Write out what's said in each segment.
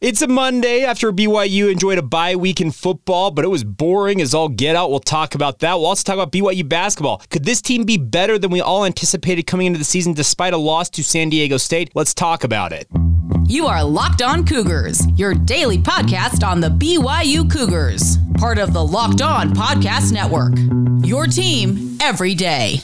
It's a Monday after BYU enjoyed a bye week in football, but it was boring as all get out. We'll talk about that. We'll also talk about BYU basketball. Could this team be better than we all anticipated coming into the season despite a loss to San Diego State? Let's talk about it. You are Locked On Cougars, your daily podcast on the BYU Cougars, part of the Locked On Podcast Network. Your team every day.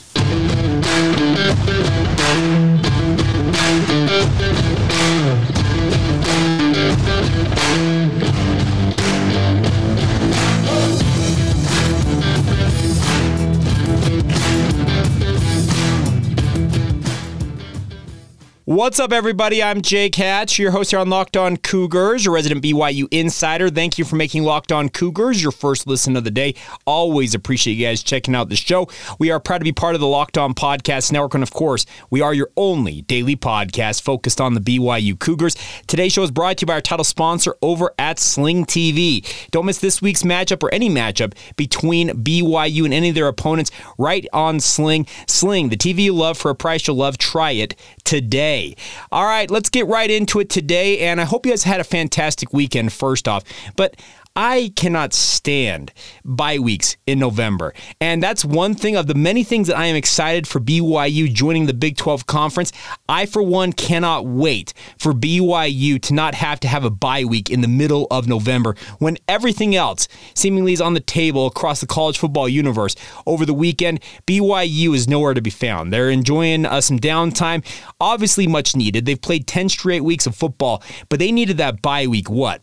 What's up, everybody? I'm Jake Hatch, your host here on Locked On Cougars, your resident BYU insider. Thank you for making Locked On Cougars your first listen of the day. Always appreciate you guys checking out the show. We are proud to be part of the Locked On Podcast Network, and of course, we are your only daily podcast focused on the BYU Cougars. Today's show is brought to you by our title sponsor over at Sling TV. Don't miss this week's matchup or any matchup between BYU and any of their opponents right on Sling. Sling, the TV you love for a price you'll love. Try it today. All right, let's get right into it today. And I hope you guys had a fantastic weekend, first off. But I cannot stand bye weeks in November. And that's one thing of the many things that I am excited for BYU joining the Big 12 conference. I, for one, cannot wait for BYU to not have to have a bye week in the middle of November when everything else seemingly is on the table across the college football universe. Over the weekend, BYU is nowhere to be found. They're enjoying uh, some downtime, obviously much needed. They've played 10 straight weeks of football, but they needed that bye week, what?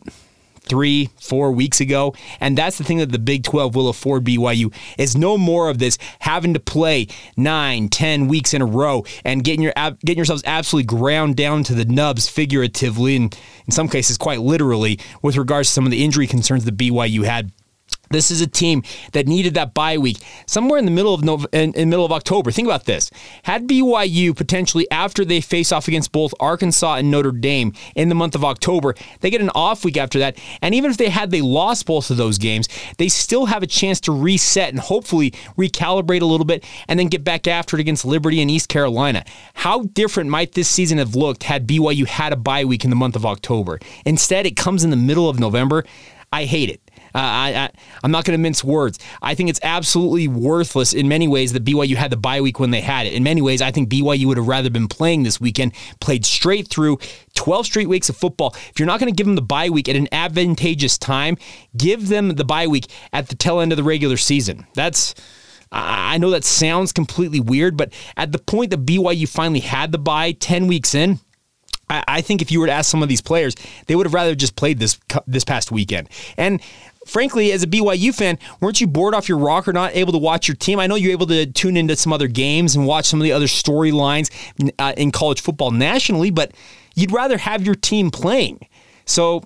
Three, four weeks ago. And that's the thing that the Big 12 will afford BYU is no more of this having to play nine, ten weeks in a row and getting your getting yourselves absolutely ground down to the nubs figuratively and in some cases quite literally with regards to some of the injury concerns that BYU had this is a team that needed that bye week somewhere in the middle of in, in middle of October. Think about this: had BYU potentially after they face off against both Arkansas and Notre Dame in the month of October, they get an off week after that, and even if they had they lost both of those games, they still have a chance to reset and hopefully recalibrate a little bit, and then get back after it against Liberty and East Carolina. How different might this season have looked had BYU had a bye week in the month of October? Instead, it comes in the middle of November. I hate it. Uh, I, I, am not going to mince words. I think it's absolutely worthless in many ways that BYU had the bye week when they had it. In many ways, I think BYU would have rather been playing this weekend, played straight through 12 straight weeks of football. If you're not going to give them the bye week at an advantageous time, give them the bye week at the tail end of the regular season. That's. I know that sounds completely weird, but at the point that BYU finally had the bye 10 weeks in, I think if you were to ask some of these players, they would have rather just played this this past weekend. And frankly, as a BYU fan, weren't you bored off your rocker, not able to watch your team? I know you're able to tune into some other games and watch some of the other storylines uh, in college football nationally, but you'd rather have your team playing. So,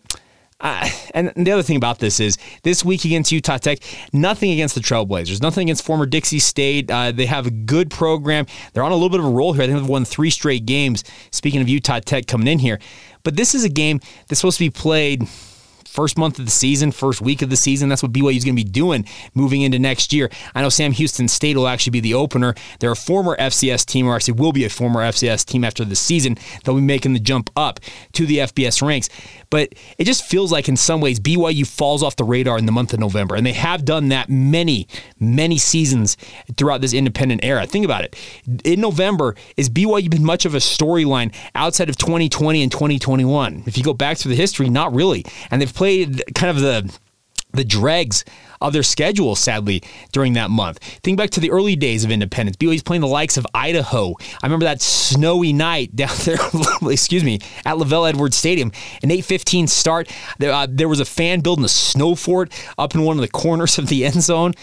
uh, and the other thing about this is this week against Utah Tech, nothing against the Trailblazers, nothing against former Dixie State. Uh, they have a good program. They're on a little bit of a roll here. I think they've won three straight games. Speaking of Utah Tech coming in here, but this is a game that's supposed to be played first month of the season, first week of the season. That's what BYU is going to be doing moving into next year. I know Sam Houston State will actually be the opener. They're a former FCS team, or actually will be a former FCS team after the season. They'll be making the jump up to the FBS ranks. But it just feels like in some ways BYU falls off the radar in the month of November. And they have done that many, many seasons throughout this independent era. Think about it. In November, is BYU been much of a storyline outside of 2020 and 2021? If you go back through the history, not really. And they've played kind of the the dregs of their schedule, sadly, during that month. Think back to the early days of independence. BYU's playing the likes of Idaho. I remember that snowy night down there, excuse me, at LaVell Edwards Stadium. An 8:15 start. There, uh, there was a fan building a snow fort up in one of the corners of the end zone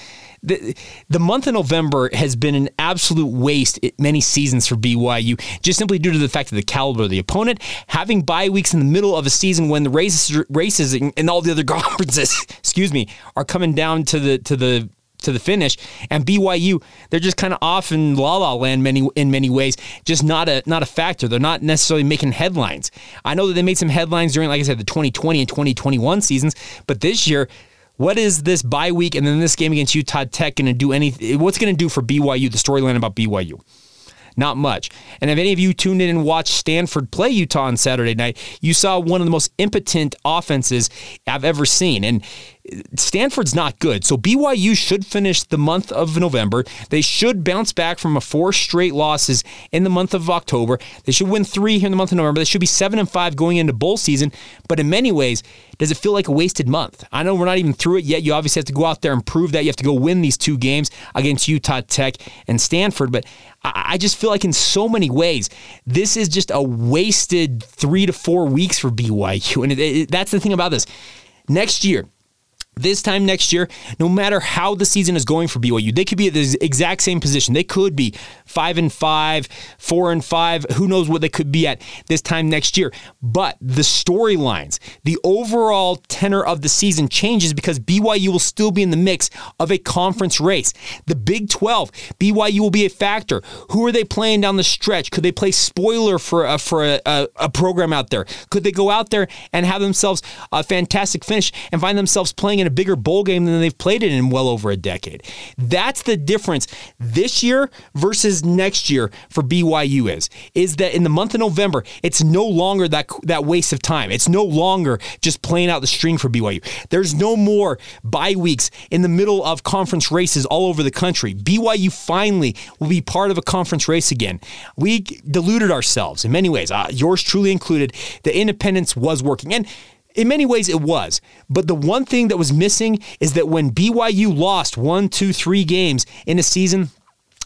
the, the month of November has been an absolute waste many seasons for BYU, just simply due to the fact of the caliber of the opponent, having bye weeks in the middle of a season when the races, races and all the other conferences, excuse me, are coming down to the to the to the finish. And BYU, they're just kind of off in la la land many in many ways, just not a not a factor. They're not necessarily making headlines. I know that they made some headlines during, like I said, the 2020 and 2021 seasons, but this year what is this bye week and then this game against Utah Tech going to do anything? What's going to do for BYU, the storyline about BYU? Not much. And if any of you tuned in and watched Stanford play Utah on Saturday night, you saw one of the most impotent offenses I've ever seen. And Stanford's not good. So BYU should finish the month of November. They should bounce back from a four straight losses in the month of October. They should win three here in the month of November. They should be seven and five going into bowl season. But in many ways, does it feel like a wasted month? I know we're not even through it yet. You obviously have to go out there and prove that. You have to go win these two games against Utah Tech and Stanford. But I just feel like in so many ways, this is just a wasted three to four weeks for BYU. And it, it, that's the thing about this. Next year, this time next year, no matter how the season is going for BYU, they could be at the exact same position. They could be five and five, four and five. Who knows what they could be at this time next year? But the storylines, the overall tenor of the season changes because BYU will still be in the mix of a conference race. The Big 12, BYU will be a factor. Who are they playing down the stretch? Could they play spoiler for a, for a, a, a program out there? Could they go out there and have themselves a fantastic finish and find themselves playing in a bigger bowl game than they've played it in well over a decade. That's the difference this year versus next year for BYU is is that in the month of November, it's no longer that that waste of time. It's no longer just playing out the string for BYU. There's no more bye weeks in the middle of conference races all over the country. BYU finally will be part of a conference race again. We deluded ourselves in many ways, uh, yours truly included. The independence was working and in many ways, it was. But the one thing that was missing is that when BYU lost one, two, three games in a season,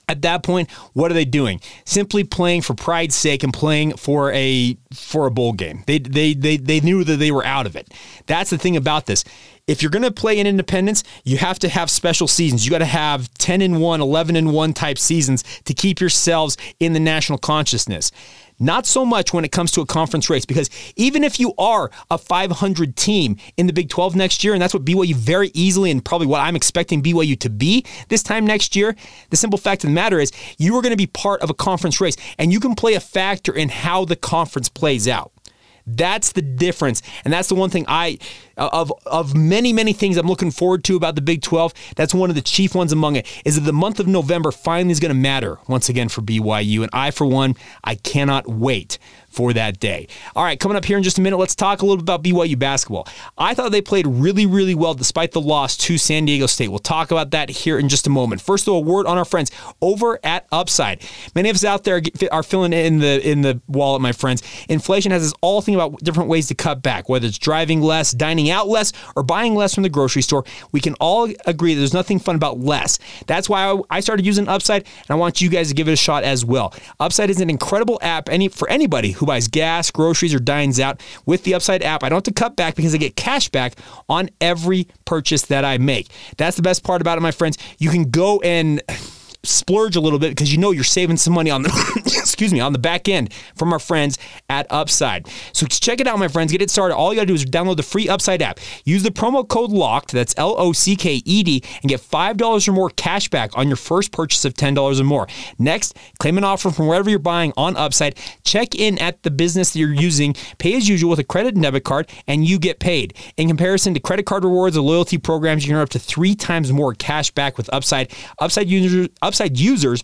at that point, what are they doing? Simply playing for pride's sake and playing for a for a bowl game. They they they, they knew that they were out of it. That's the thing about this. If you're going to play in independence, you have to have special seasons. You got to have 10 and 1, 11 and 1 type seasons to keep yourselves in the national consciousness. Not so much when it comes to a conference race, because even if you are a 500 team in the Big 12 next year, and that's what BYU very easily and probably what I'm expecting BYU to be this time next year, the simple fact of the matter is you are going to be part of a conference race, and you can play a factor in how the conference plays out. That's the difference. And that's the one thing I of of many many things I'm looking forward to about the Big 12. That's one of the chief ones among it is that the month of November finally is going to matter once again for BYU and I for one I cannot wait for that day. All right, coming up here in just a minute, let's talk a little bit about BYU basketball. I thought they played really, really well despite the loss to San Diego State. We'll talk about that here in just a moment. First, though, a word on our friends over at Upside. Many of us out there are filling in the in the wallet, my friends. Inflation has us all thinking about different ways to cut back, whether it's driving less, dining out less, or buying less from the grocery store. We can all agree that there's nothing fun about less. That's why I started using Upside, and I want you guys to give it a shot as well. Upside is an incredible app any for anybody who buys gas, groceries, or dines out with the Upside app. I don't have to cut back because I get cash back on every purchase that I make. That's the best part about it, my friends. You can go and splurge a little bit because you know you're saving some money on the excuse me on the back end from our friends at Upside. So check it out, my friends. Get it started. All you gotta do is download the free Upside app. Use the promo code LOCKED. That's L O C K E D, and get five dollars or more cash back on your first purchase of ten dollars or more. Next, claim an offer from wherever you're buying on Upside. Check in at the business that you're using. Pay as usual with a credit and debit card, and you get paid. In comparison to credit card rewards or loyalty programs, you can earn up to three times more cash back with Upside. Upside users. Upside Upside users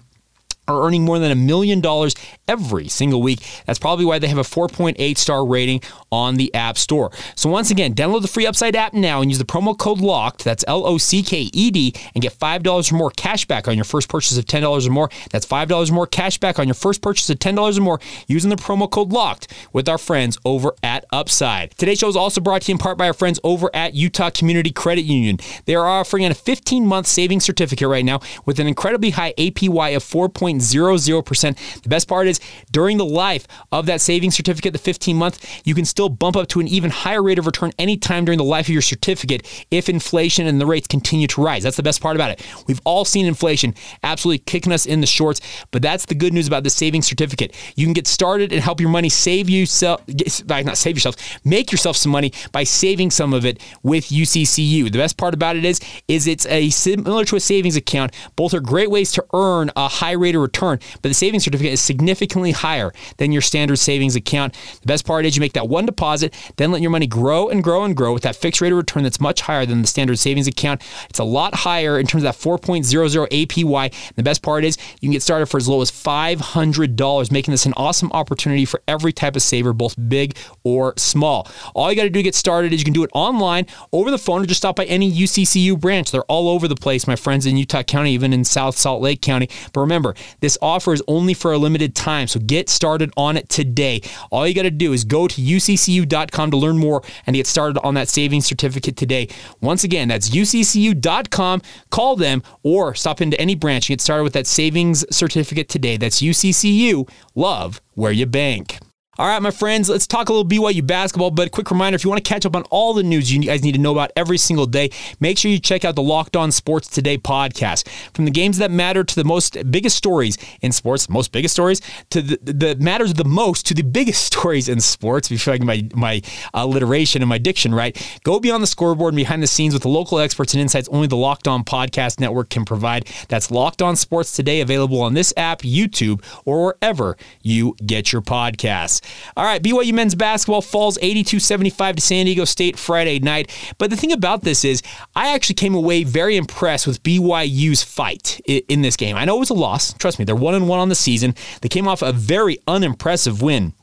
are earning more than a million dollars every single week. That's probably why they have a 4.8 star rating on the App Store. So once again, download the free Upside app now and use the promo code LOCKED, that's L O C K E D, and get $5 or more cash back on your first purchase of $10 or more. That's $5 or more cash back on your first purchase of $10 or more using the promo code LOCKED with our friends over at Upside. Today's show is also brought to you in part by our friends over at Utah Community Credit Union. They are offering a 15 month savings certificate right now with an incredibly high APY of 4. 0.00%. The best part is during the life of that savings certificate, the 15 month, you can still bump up to an even higher rate of return anytime during the life of your certificate if inflation and the rates continue to rise. That's the best part about it. We've all seen inflation absolutely kicking us in the shorts, but that's the good news about the savings certificate. You can get started and help your money save you, not save yourself, make yourself some money by saving some of it with UCCU. The best part about it is, is it's a similar to a savings account. Both are great ways to earn a high rate of return, but the savings certificate is significantly higher than your standard savings account. The best part is you make that one deposit, then let your money grow and grow and grow with that fixed rate of return that's much higher than the standard savings account. It's a lot higher in terms of that 4.00 APY. And the best part is you can get started for as low as $500, making this an awesome opportunity for every type of saver, both big or small. All you got to do to get started is you can do it online, over the phone, or just stop by any UCCU branch. They're all over the place, my friends in Utah County, even in South Salt Lake County. But remember, this offer is only for a limited time, so get started on it today. All you got to do is go to uccu.com to learn more and get started on that savings certificate today. Once again, that's uccu.com. Call them or stop into any branch and get started with that savings certificate today. That's UCCU. Love where you bank. All right, my friends, let's talk a little BYU basketball. But a quick reminder if you want to catch up on all the news you guys need to know about every single day, make sure you check out the Locked On Sports Today podcast. From the games that matter to the most biggest stories in sports, most biggest stories, to the, the matters the most to the biggest stories in sports, before like my, my alliteration and my diction right, go beyond the scoreboard and behind the scenes with the local experts and insights only the Locked On Podcast Network can provide. That's Locked On Sports Today, available on this app, YouTube, or wherever you get your podcasts. All right, BYU men's basketball falls 82 75 to San Diego State Friday night. But the thing about this is, I actually came away very impressed with BYU's fight in this game. I know it was a loss. Trust me, they're 1 and 1 on the season. They came off a very unimpressive win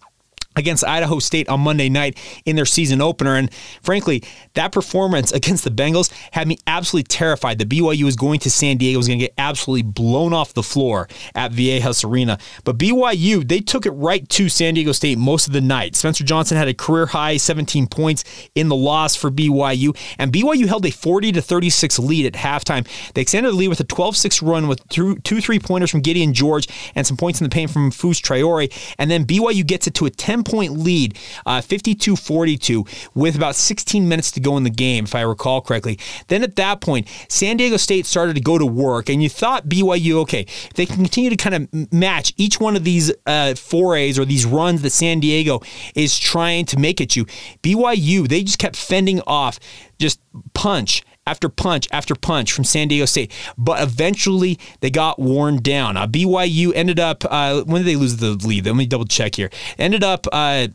against Idaho State on Monday night in their season opener. And frankly, that performance against the Bengals had me absolutely terrified The BYU was going to San Diego, was going to get absolutely blown off the floor at Viejas Arena. But BYU, they took it right to San Diego State most of the night. Spencer Johnson had a career high 17 points in the loss for BYU, and BYU held a 40 to 36 lead at halftime. They extended the lead with a 12-6 run with two three pointers from Gideon George and some points in the paint from Fouss Traore, and then BYU gets it to a 10 point lead, uh, 52 uh, 42, with about 16 minutes to go in the game, if I recall correctly. Then at that point, San Diego State started to go to work, and you thought BYU, okay, if they can continue to kind of match each one of these uh, forays or these runs that San Diego is trying to make at you, BYU, they just kept fending off just punch after punch after punch from San Diego State. But eventually they got worn down. Uh, BYU ended up, uh, when did they lose the lead? Let me double check here. Ended up, uh,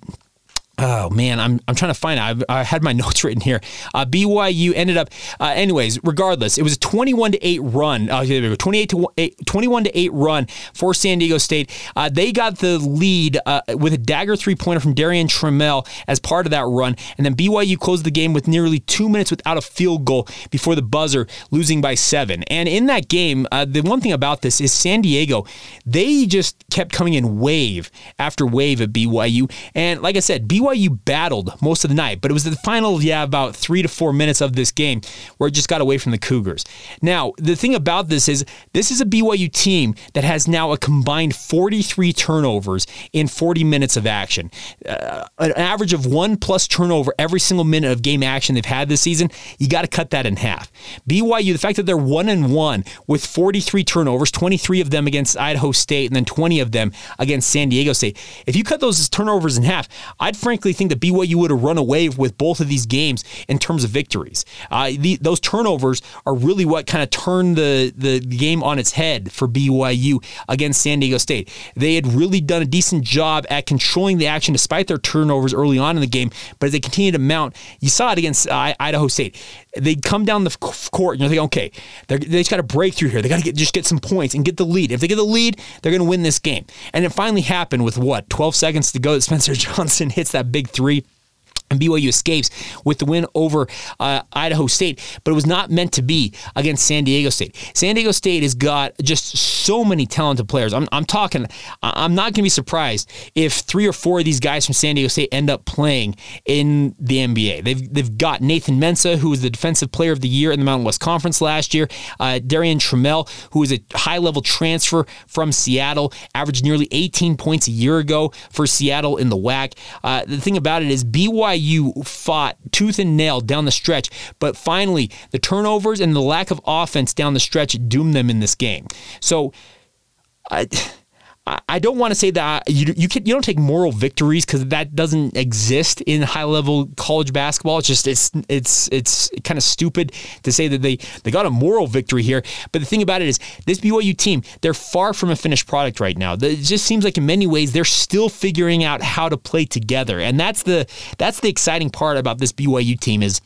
Oh man, I'm, I'm trying to find out. I, I had my notes written here. Uh, BYU ended up, uh, anyways. Regardless, it was a 21 to eight run. Uh, 28 to 8, 21 to eight run for San Diego State. Uh, they got the lead uh, with a dagger three pointer from Darrion Trammell as part of that run, and then BYU closed the game with nearly two minutes without a field goal before the buzzer, losing by seven. And in that game, uh, the one thing about this is San Diego, they just kept coming in wave after wave at BYU, and like I said, BYU BYU battled most of the night, but it was the final, yeah, about three to four minutes of this game where it just got away from the Cougars. Now, the thing about this is this is a BYU team that has now a combined 43 turnovers in 40 minutes of action. Uh, an average of one plus turnover every single minute of game action they've had this season. You got to cut that in half. BYU, the fact that they're one and one with 43 turnovers, 23 of them against Idaho State, and then 20 of them against San Diego State. If you cut those turnovers in half, I'd frankly frankly think that BYU would have run away with both of these games in terms of victories. Uh, the, those turnovers are really what kind of turned the, the game on its head for BYU against San Diego State. They had really done a decent job at controlling the action despite their turnovers early on in the game, but as they continued to mount, you saw it against uh, Idaho State. They'd come down the court and you're thinking, okay, they just got to break through here. They got to get just get some points and get the lead. If they get the lead, they're going to win this game. And it finally happened with what 12 seconds to go. That Spencer Johnson hits that big three and BYU escapes with the win over uh, Idaho State, but it was not meant to be against San Diego State. San Diego State has got just so many talented players. I'm, I'm talking, I'm not going to be surprised if three or four of these guys from San Diego State end up playing in the NBA. They've, they've got Nathan Mensah, who was the Defensive Player of the Year in the Mountain West Conference last year, uh, Darrion Trammell, who was a high level transfer from Seattle, averaged nearly 18 points a year ago for Seattle in the WAC. Uh, the thing about it is, BYU you fought tooth and nail down the stretch, but finally the turnovers and the lack of offense down the stretch doomed them in this game. So I I don't want to say that you you, can, you don't take moral victories because that doesn't exist in high level college basketball. It's just it's it's it's kind of stupid to say that they they got a moral victory here. But the thing about it is this BYU team they're far from a finished product right now. It just seems like in many ways they're still figuring out how to play together, and that's the that's the exciting part about this BYU team is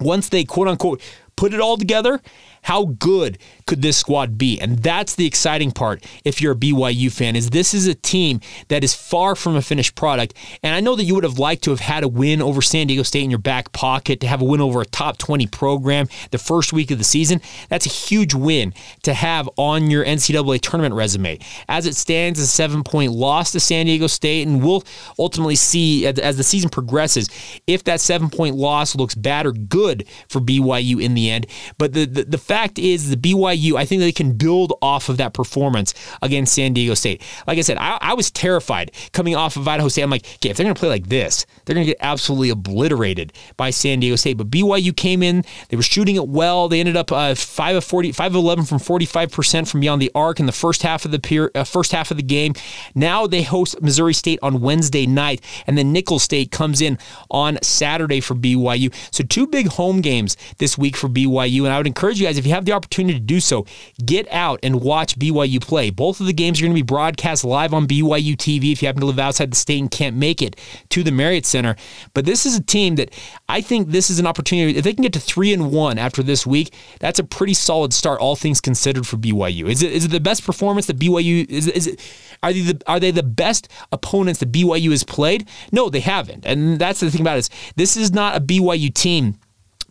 once they quote unquote put it all together how good could this squad be? And that's the exciting part if you're a BYU fan is this is a team that is far from a finished product. And I know that you would have liked to have had a win over San Diego State in your back pocket, to have a win over a top 20 program the first week of the season. That's a huge win to have on your NCAA tournament resume. As it stands, a seven point loss to San Diego State, and we'll ultimately see as the season progresses if that seven point loss looks bad or good for BYU in the end. But the, the, the fact is, the BYU, I think they can build off of that performance against San Diego State. Like I said, I, I was terrified coming off of Idaho State. I'm like, okay, if they're going to play like this, they're going to get absolutely obliterated by San Diego State. But BYU came in, they were shooting it well. They ended up uh, five of 40, five of 11 from 45 percent from beyond the arc in the first half of the uh, first half of the game. Now they host Missouri State on Wednesday night, and then Nicholls State comes in on Saturday for BYU. So two big home games this week for BYU, and I would encourage you guys if you have the opportunity to do so, get out and watch BYU play. Both of the games are going to be broadcast live on BYU TV if you happen to live outside the state and can't make it to the Marriott Center. But this is a team that I think this is an opportunity. If they can get to three and one after this week, that's a pretty solid start, all things considered, for BYU. Is it is it the best performance that BYU is? Is it are they the, are they the best opponents that BYU has played? No, they haven't, and that's the thing about it. Is this is not a BYU team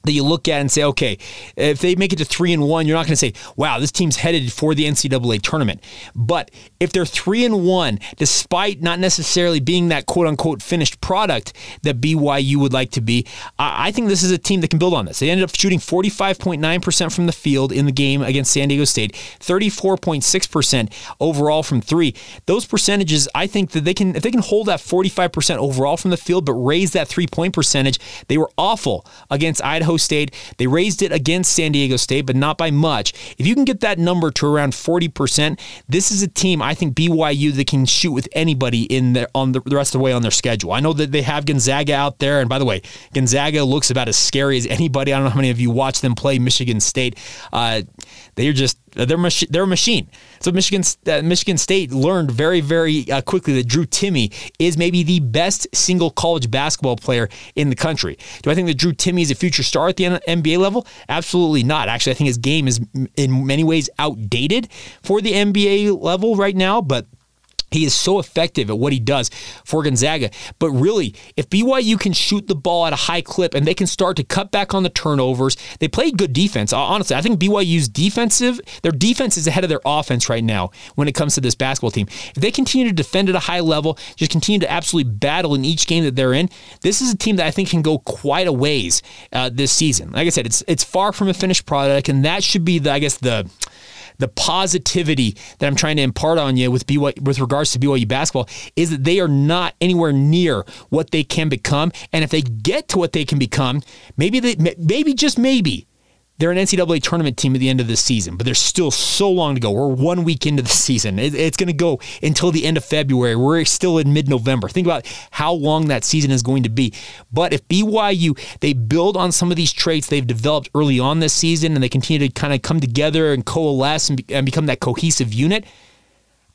that you look at and say, okay, if they make it to three and one, you're not going to say, wow, this team's headed for the NCAA tournament. But if they're three and one, despite not necessarily being that quote unquote finished product that BYU would like to be, I think this is a team that can build on this. They ended up shooting 45.9% from the field in the game against San Diego State, 34.6% overall from three. Those percentages, I think that they can, if they can hold that 45% overall from the field, but raise that three point percentage, they were awful against Idaho. Idaho State. They raised it against San Diego State, but not by much. If you can get that number to around 40%, this is a team I think BYU that can shoot with anybody in there on the, the rest of the way on their schedule. I know that they have Gonzaga out there, and by the way, Gonzaga looks about as scary as anybody. I don't know how many of you watch them play Michigan State. Uh, they're just they're machi- they're a machine. So Michigan uh, Michigan State learned very very uh, quickly that Drew Timme is maybe the best single college basketball player in the country. Do I think that Drew Timme is a future star at the NBA level? Absolutely not. Actually, I think his game is in many ways outdated for the NBA level right now, but he is so effective at what he does for Gonzaga. But really, if BYU can shoot the ball at a high clip and they can start to cut back on the turnovers, they play good defense. Honestly, I think BYU's defensive, their defense is ahead of their offense right now when it comes to this basketball team. If they continue to defend at a high level, just continue to absolutely battle in each game that they're in, this is a team that I think can go quite a ways uh, this season. Like I said, it's it's far from a finished product, and that should be the I guess the the positivity that I'm trying to impart on you with BYU, with regards to BYU basketball is that they are not anywhere near what they can become. And if they get to what they can become, maybe they, maybe just maybe they're an NCAA tournament team at the end of the season, but there's still so long to go. We're one week into the season. It, it's going to go until the end of February. We're still in mid-November. Think about how long that season is going to be. But if BYU they build on some of these traits they've developed early on this season, and they continue to kind of come together and coalesce and, be, and become that cohesive unit,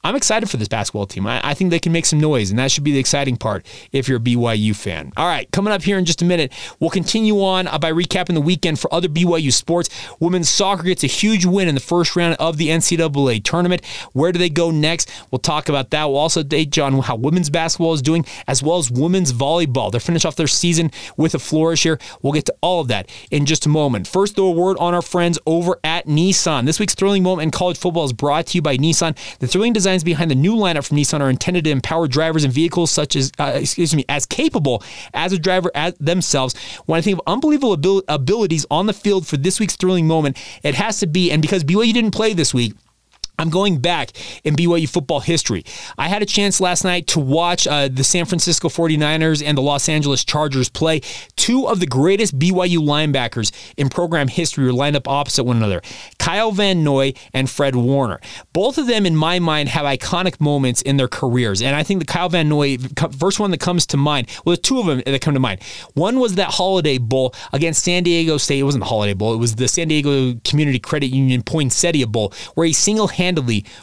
I'm excited for this basketball team. I, I, think they can make some noise, and that should be the exciting part if you're a BYU fan. All right, coming up here in just a minute, we'll continue on uh, by recapping the weekend for other BYU sports. Women's soccer gets a huge win in the first round of the NCAA tournament. Where do they go next? We'll talk about that. We'll also date John how women's basketball is doing, as well as women's volleyball. They're finished off their season with a flourish here. We'll get to all of that in just a moment. First, though, a word on our friends over at Nissan. This week's thrilling moment in college football is brought to you by Nissan. The thrilling design designs behind the new lineup from Nissan are intended to empower drivers and vehicles such as, uh, excuse me, as capable as a driver as themselves. When I think of unbelievable abil- abilities on the field for this week's thrilling moment, it has to be, and because BYU didn't play this week, I'm going back in BYU football history. I had a chance last night to watch uh, the San Francisco 49ers and the Los Angeles Chargers play. Two of the greatest BYU linebackers in program history were lined up opposite one another Kyle Van Noy and Fred Warner. Both of them, in my mind, have iconic moments in their careers. And I think the Kyle Van Noy, first one that comes to mind, well, two of them that come to mind. One was that Holiday Bowl against San Diego State. It wasn't the Holiday Bowl, it was the San Diego Community Credit Union Poinsettia Bowl, where he single handedly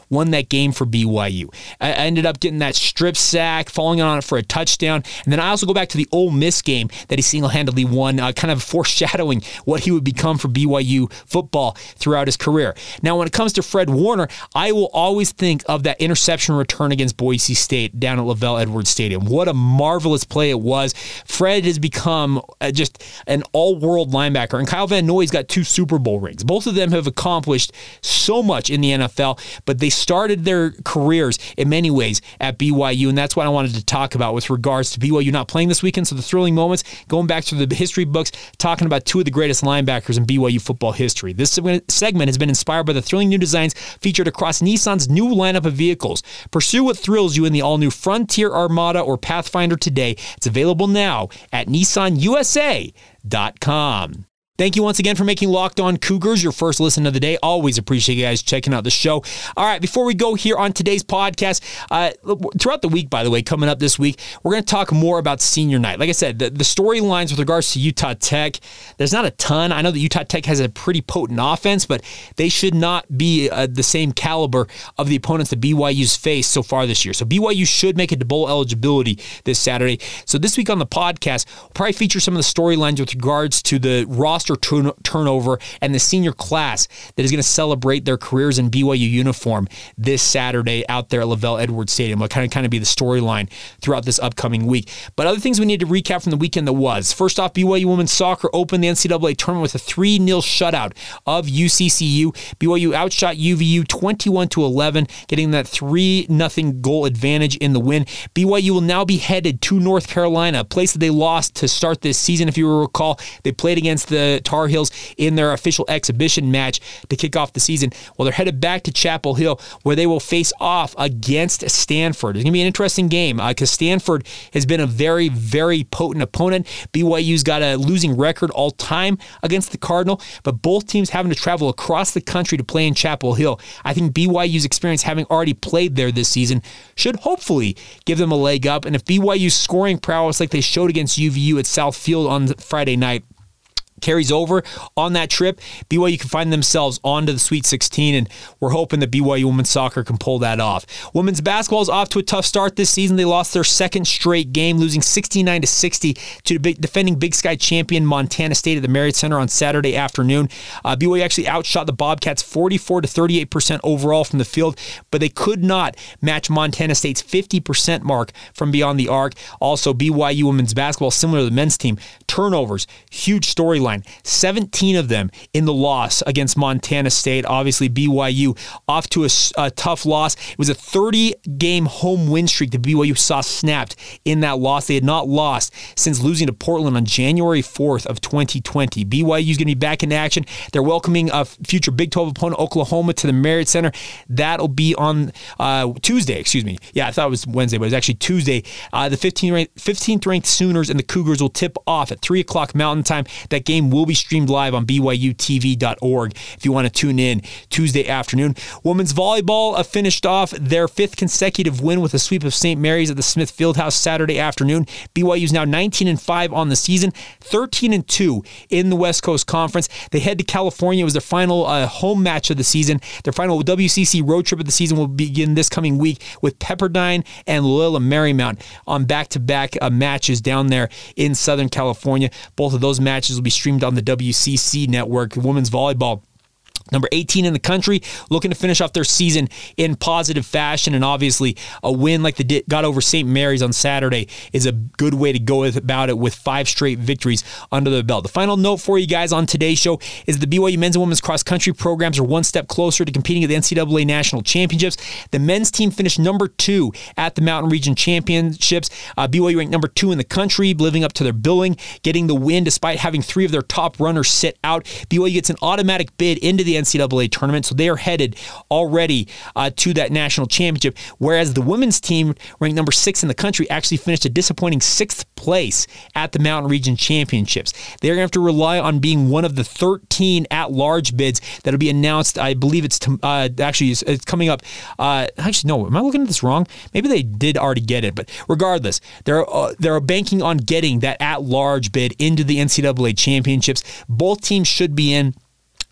won that game for BYU. I ended up getting that strip sack, falling on it for a touchdown. And then I also go back to the Ole Miss game that he single handedly won, uh, kind of foreshadowing what he would become for BYU football throughout his career. Now, when it comes to Fred Warner, I will always think of that interception return against Boise State down at LaVell Edwards Stadium. What a marvelous play it was. Fred has become uh, just an all world linebacker, and Kyle Van Noy's got two Super Bowl rings. Both of them have accomplished so much in the NFL but they started their careers in many ways at BYU, and that's what I wanted to talk about with regards to BYU not playing this weekend. So the thrilling moments, going back to the history books, talking about two of the greatest linebackers in BYU football history. This segment has been inspired by the thrilling new designs featured across Nissan's new lineup of vehicles. Pursue what thrills you in the all-new Frontier Armada or Pathfinder today. It's available now at nissanusa.com. Thank you once again for making Locked On Cougars your first listen of the day. Always appreciate you guys checking out the show. All right, before we go here on today's podcast, uh, throughout the week, by the way, coming up this week, we're going to talk more about senior night. Like I said, the, the storylines with regards to Utah Tech, there's not a ton. I know that Utah Tech has a pretty potent offense, but they should not be uh, the same caliber of the opponents that BYU's faced so far this year. So BYU should make it to bowl eligibility this Saturday. So this week on the podcast, we'll probably feature some of the storylines with regards to the roster turn- turnover and the senior class that is going to celebrate their careers in BYU uniform this Saturday out there at LaVell Edwards Stadium. Will kind of kind of be the storyline throughout this upcoming week. But other things we need to recap from the weekend that was. First off, BYU women's soccer opened the NCAA tournament with a 3 0 shutout of UCCU. BYU outshot UVU 21 to 11, getting that 3 0 goal advantage in the win. BYU will now be headed to North Carolina, a place that they lost to start this season. If you recall, they played against the Tar Heels in their official exhibition match to kick off the season. Well, they're headed back to Chapel Hill where they will face off against Stanford. It's going to be an interesting game because uh, Stanford has been a very, very potent opponent. BYU's got a losing record all time against the Cardinal, but both teams having to travel across the country to play in Chapel Hill. I think BYU's experience having already played there this season should hopefully give them a leg up. And if BYU's scoring prowess like they showed against UVU at South Field on Friday night, carries over on that trip, BYU can find themselves onto the Sweet 16, and we're hoping that BYU women's soccer can pull that off. Women's basketball is off to a tough start this season. They lost their second straight game, losing 69 to 60 to defending Big Sky champion Montana State at the Marriott Center on Saturday afternoon. Uh, BYU actually outshot the Bobcats 44 to 38 percent overall from the field, but they could not match Montana State's 50 percent mark from beyond the arc. Also, BYU women's basketball, similar to the men's team, turnovers, huge storyline line. 17 of them in the loss against Montana State. Obviously, BYU off to a, a tough loss. It was a 30 game home win streak that BYU saw snapped in that loss. They had not lost since losing to Portland on January 4th of 2020. BYU is going to be back in action. They're welcoming a future Big 12 opponent, Oklahoma, to the Marriott Center. That'll be on uh, Tuesday, excuse me. Yeah, I thought it was Wednesday, but it's actually Tuesday. Uh, the 15th ranked, 15th ranked Sooners and the Cougars will tip off at 3 o'clock Mountain Time. That game game will be streamed live on BYUTV.org if you want to tune in Tuesday afternoon. Women's volleyball finished off their fifth consecutive win with a sweep of St. Mary's at the Smith Fieldhouse Saturday afternoon. BYU is now 19 and 5 on the season, 13 and 2 in the West Coast Conference. They head to California. It was their final uh, home match of the season. Their final WCC road trip of the season will begin this coming week with Pepperdine and Loyola Marymount on back to back matches down there in Southern California. Both of those matches will be streamed streamed on the WCC network, women's volleyball. Number 18 in the country, looking to finish off their season in positive fashion. And obviously, a win like they got over St. Mary's on Saturday is a good way to go about it with five straight victories under the belt. The final note for you guys on today's show is the BYU men's and women's cross country programs are one step closer to competing at the NCAA National Championships. The men's team finished number two at the Mountain Region Championships. Uh, BYU ranked number two in the country, living up to their billing, getting the win despite having three of their top runners sit out. BYU gets an automatic bid into the the NCAA tournament. So they are headed already uh, to that national championship. Whereas the women's team, ranked number six in the country, actually finished a disappointing sixth place at the Mountain Region Championships. They're going to have to rely on being one of the 13 at large bids that'll be announced. I believe it's uh, actually it's, it's, coming up. Uh, actually, no, am I looking at this wrong? Maybe they did already get it, but regardless, they're uh, they're banking on getting that at large bid into the NCAA championships. Both teams should be in.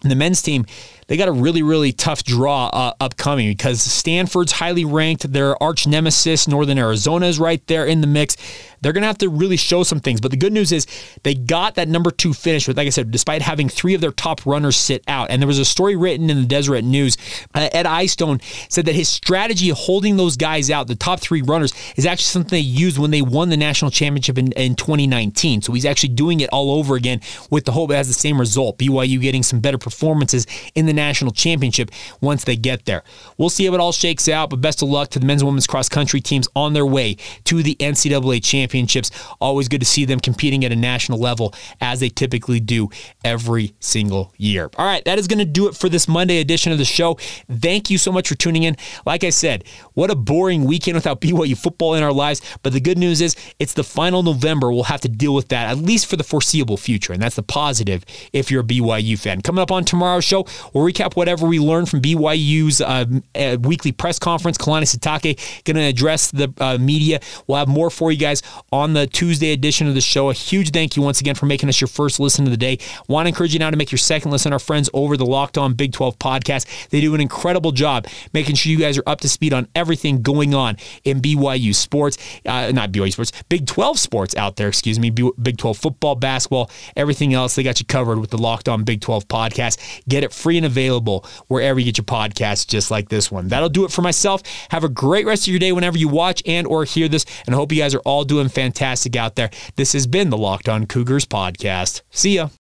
The men's team, they got a really, really tough draw uh, upcoming because Stanford's highly ranked. Their arch nemesis, Northern Arizona, is right there in the mix. They're going to have to really show some things. But the good news is they got that number two finish with, like I said, despite having three of their top runners sit out. And there was a story written in the Deseret News. Uh, Ed Eyestone said that his strategy of holding those guys out, the top three runners, is actually something they used when they won the national championship in, in 2019. So he's actually doing it all over again with the hope it has the same result. BYU getting some better performances in the national championship once they get there. We'll see how it all shakes out, but best of luck to the men's and women's cross country teams on their way to the NCAA championships. Always good to see them competing at a national level as they typically do every single year. All right, that is going to do it for this Monday edition of the show. Thank you so much for tuning in. Like I said, what a boring weekend without BYU football in our lives, but the good news is it's the final November. We'll have to deal with that at least for the foreseeable future, and that's the positive if you're a BYU fan. Coming up on tomorrow's show, we'll recap whatever we learned from BYU's uh, uh, weekly press conference. Kalani Sitake going to address the uh, media. We'll have more for you guys on the Tuesday edition of the show. A huge thank you once again for making us your first listen of the day. Want to encourage you now to make your second listen. Our friends over the Locked On Big 12 podcast. They do an incredible job making sure you guys are up to speed on everything going on in BYU sports, uh, not BYU sports, Big 12 sports out there, excuse me, Big 12 football, basketball, everything else. They got you covered with the Locked On Big 12 podcast. Get it free and available wherever you get your podcasts, just like this one. That'll do it for myself. Have a great rest of your day whenever you watch and or hear this, and I hope you guys are all doing fantastic out there. This has been the Locked On Cougars podcast. See ya.